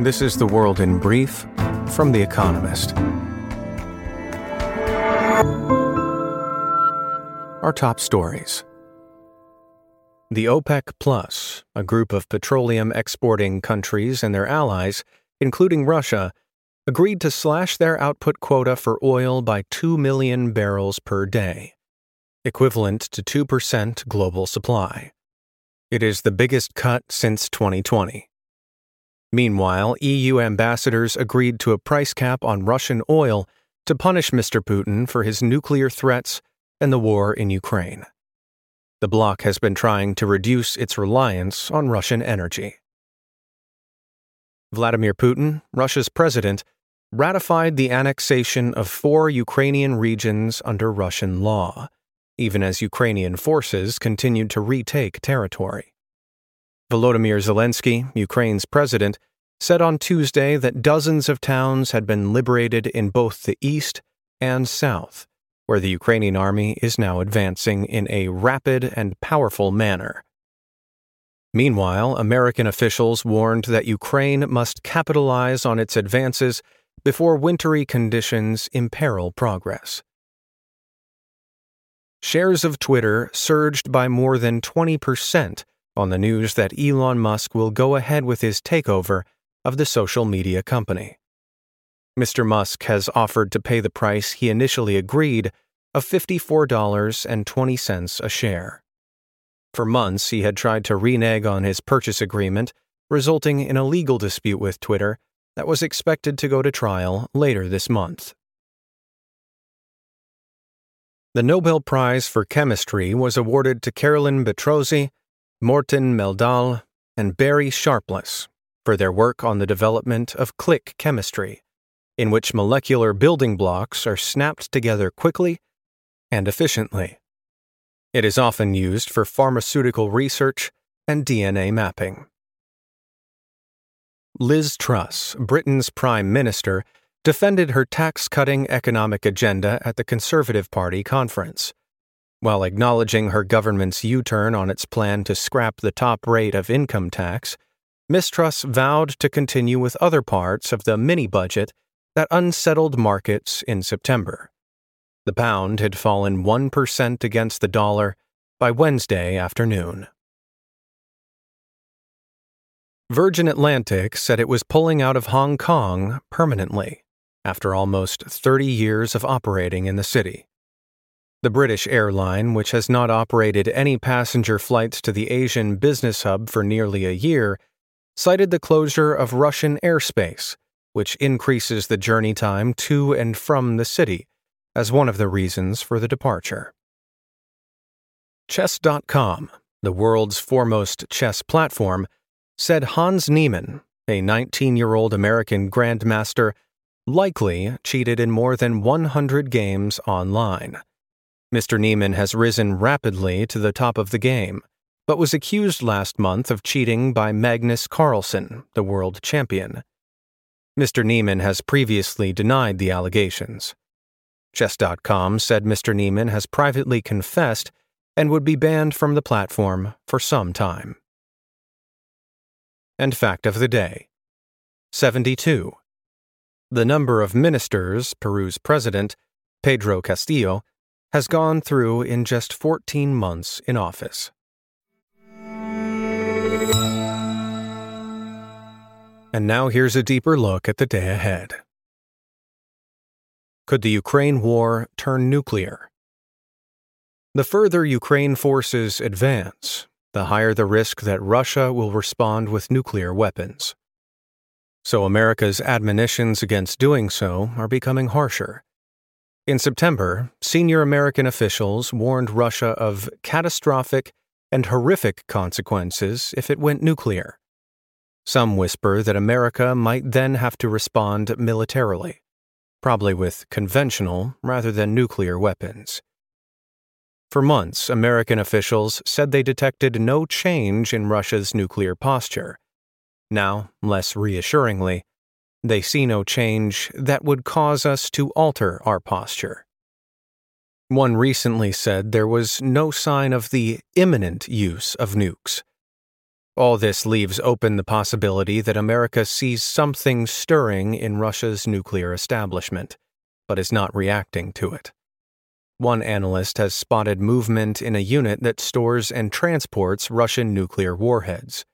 This is The World in Brief from The Economist. Our top stories. The OPEC Plus, a group of petroleum exporting countries and their allies, including Russia, agreed to slash their output quota for oil by 2 million barrels per day, equivalent to 2% global supply. It is the biggest cut since 2020. Meanwhile, EU ambassadors agreed to a price cap on Russian oil to punish Mr. Putin for his nuclear threats and the war in Ukraine. The bloc has been trying to reduce its reliance on Russian energy. Vladimir Putin, Russia's president, ratified the annexation of four Ukrainian regions under Russian law, even as Ukrainian forces continued to retake territory. Volodymyr Zelensky, Ukraine's president, said on Tuesday that dozens of towns had been liberated in both the east and south, where the Ukrainian army is now advancing in a rapid and powerful manner. Meanwhile, American officials warned that Ukraine must capitalize on its advances before wintry conditions imperil progress. Shares of Twitter surged by more than 20% on the news that Elon Musk will go ahead with his takeover of the social media company. Mr. Musk has offered to pay the price he initially agreed of $54.20 a share. For months, he had tried to renege on his purchase agreement, resulting in a legal dispute with Twitter that was expected to go to trial later this month. The Nobel Prize for Chemistry was awarded to Carolyn Bertozzi Morten Meldal, and Barry Sharpless for their work on the development of click chemistry, in which molecular building blocks are snapped together quickly and efficiently. It is often used for pharmaceutical research and DNA mapping. Liz Truss, Britain's Prime Minister, defended her tax cutting economic agenda at the Conservative Party conference. While acknowledging her government's U turn on its plan to scrap the top rate of income tax, Ms. Truss vowed to continue with other parts of the mini budget that unsettled markets in September. The pound had fallen 1% against the dollar by Wednesday afternoon. Virgin Atlantic said it was pulling out of Hong Kong permanently after almost 30 years of operating in the city. The British airline, which has not operated any passenger flights to the Asian business hub for nearly a year, cited the closure of Russian airspace, which increases the journey time to and from the city, as one of the reasons for the departure. Chess.com, the world's foremost chess platform, said Hans Niemann, a 19 year old American grandmaster, likely cheated in more than 100 games online. Mr. Niemann has risen rapidly to the top of the game, but was accused last month of cheating by Magnus Carlsen, the world champion. Mr. Niemann has previously denied the allegations. Chess.com said Mr. Niemann has privately confessed and would be banned from the platform for some time. And fact of the day 72. The number of ministers Peru's president, Pedro Castillo, has gone through in just 14 months in office. And now here's a deeper look at the day ahead. Could the Ukraine war turn nuclear? The further Ukraine forces advance, the higher the risk that Russia will respond with nuclear weapons. So America's admonitions against doing so are becoming harsher. In September, senior American officials warned Russia of catastrophic and horrific consequences if it went nuclear. Some whisper that America might then have to respond militarily, probably with conventional rather than nuclear weapons. For months, American officials said they detected no change in Russia's nuclear posture. Now, less reassuringly, they see no change that would cause us to alter our posture. One recently said there was no sign of the imminent use of nukes. All this leaves open the possibility that America sees something stirring in Russia's nuclear establishment, but is not reacting to it. One analyst has spotted movement in a unit that stores and transports Russian nuclear warheads.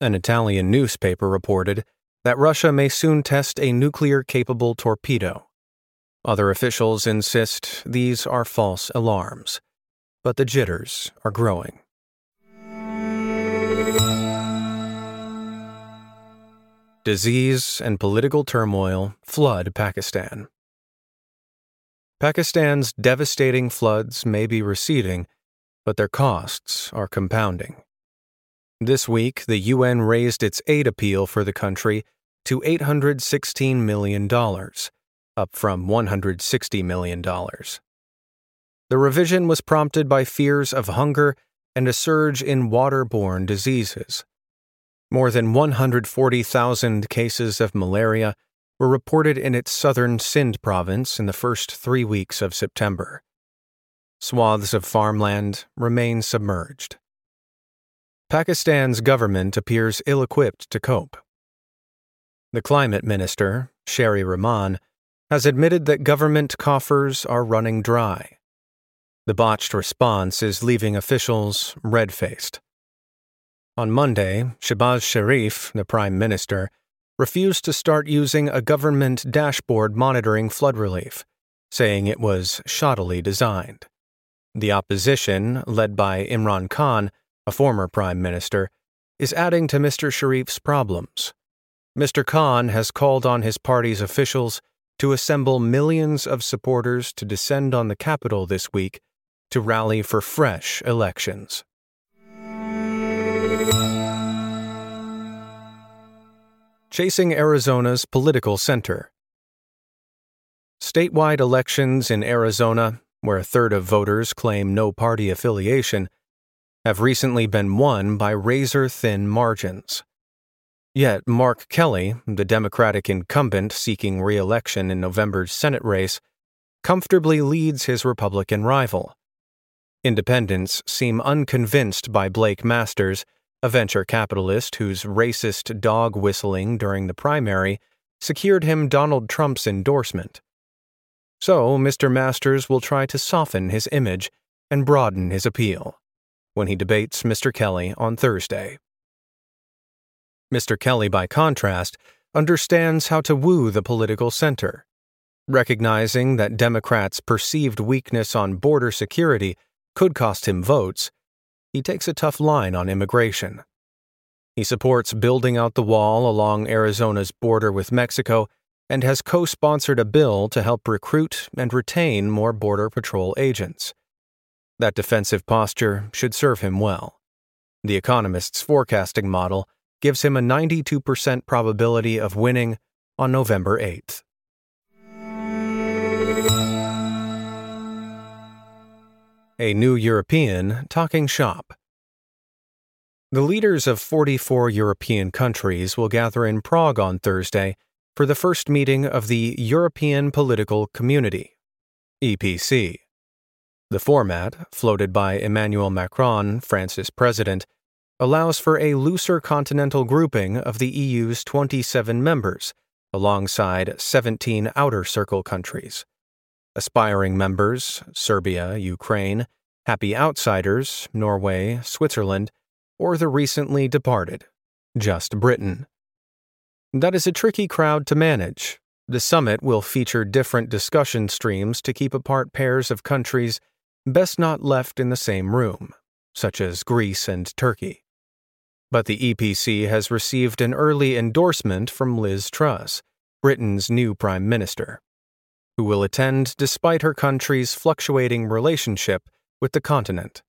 An Italian newspaper reported that Russia may soon test a nuclear capable torpedo. Other officials insist these are false alarms, but the jitters are growing. Disease and political turmoil flood Pakistan. Pakistan's devastating floods may be receding, but their costs are compounding. This week, the UN raised its aid appeal for the country to $816 million, up from $160 million. The revision was prompted by fears of hunger and a surge in waterborne diseases. More than 140,000 cases of malaria were reported in its southern Sindh province in the first three weeks of September. Swaths of farmland remain submerged. Pakistan's government appears ill equipped to cope. The climate minister, Sherry Rehman, has admitted that government coffers are running dry. The botched response is leaving officials red faced. On Monday, Shehbaz Sharif, the prime minister, refused to start using a government dashboard monitoring flood relief, saying it was shoddily designed. The opposition, led by Imran Khan, a former prime minister, is adding to Mr. Sharif's problems. Mr. Khan has called on his party's officials to assemble millions of supporters to descend on the capital this week to rally for fresh elections. Chasing Arizona's Political Center. Statewide elections in Arizona, where a third of voters claim no party affiliation, have recently been won by razor thin margins. Yet Mark Kelly, the Democratic incumbent seeking re election in November's Senate race, comfortably leads his Republican rival. Independents seem unconvinced by Blake Masters a venture capitalist whose racist dog whistling during the primary secured him Donald Trump's endorsement. So, Mr. Masters will try to soften his image and broaden his appeal when he debates Mr. Kelly on Thursday. Mr. Kelly, by contrast, understands how to woo the political center. Recognizing that Democrats' perceived weakness on border security could cost him votes, he takes a tough line on immigration. He supports building out the wall along Arizona's border with Mexico and has co sponsored a bill to help recruit and retain more Border Patrol agents. That defensive posture should serve him well. The Economist's forecasting model gives him a 92% probability of winning on November 8th. a new European talking shop. The leaders of 44 European countries will gather in Prague on Thursday for the first meeting of the European Political Community, EPC. The format, floated by Emmanuel Macron, France's president, allows for a looser continental grouping of the EU's 27 members, alongside 17 outer circle countries. Aspiring members Serbia, Ukraine, happy outsiders Norway, Switzerland, or the recently departed, just Britain. That is a tricky crowd to manage. The summit will feature different discussion streams to keep apart pairs of countries best not left in the same room, such as Greece and Turkey. But the EPC has received an early endorsement from Liz Truss, Britain's new Prime Minister who will attend despite her country's fluctuating relationship with the continent.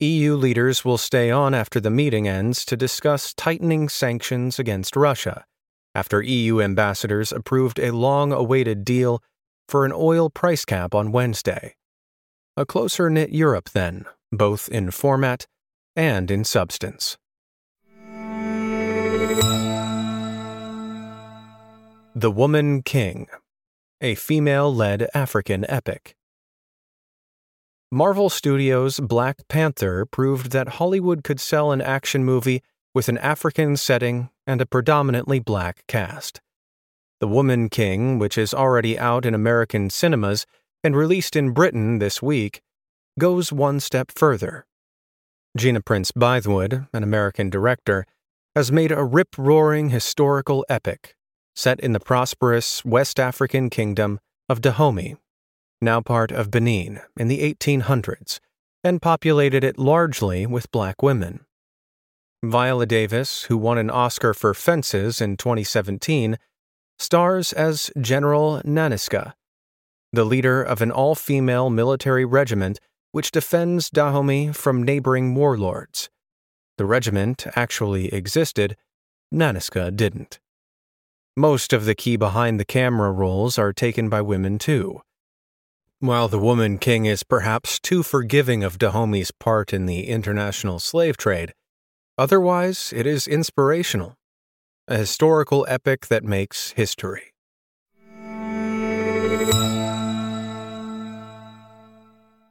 EU leaders will stay on after the meeting ends to discuss tightening sanctions against Russia, after EU ambassadors approved a long awaited deal for an oil price cap on Wednesday. A closer knit Europe, then, both in format and in substance. The Woman King a female led African epic. Marvel Studios' Black Panther proved that Hollywood could sell an action movie with an African setting and a predominantly black cast. The Woman King, which is already out in American cinemas and released in Britain this week, goes one step further. Gina Prince Bythewood, an American director, has made a rip roaring historical epic set in the prosperous West African kingdom of Dahomey now part of Benin, in the 1800s, and populated it largely with black women. Viola Davis, who won an Oscar for Fences in 2017, stars as General Nanisca, the leader of an all female military regiment which defends Dahomey from neighboring warlords. The regiment actually existed, Nanisca didn't. Most of the key behind the camera roles are taken by women, too. While the Woman King is perhaps too forgiving of Dahomey's part in the international slave trade, otherwise it is inspirational, a historical epic that makes history.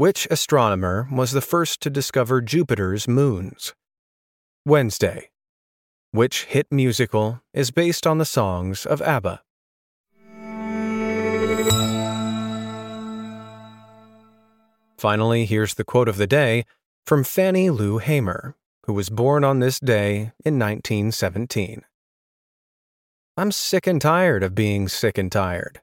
Which astronomer was the first to discover Jupiter's moons? Wednesday. Which hit musical is based on the songs of ABBA? Finally, here's the quote of the day from Fannie Lou Hamer, who was born on this day in 1917. I'm sick and tired of being sick and tired.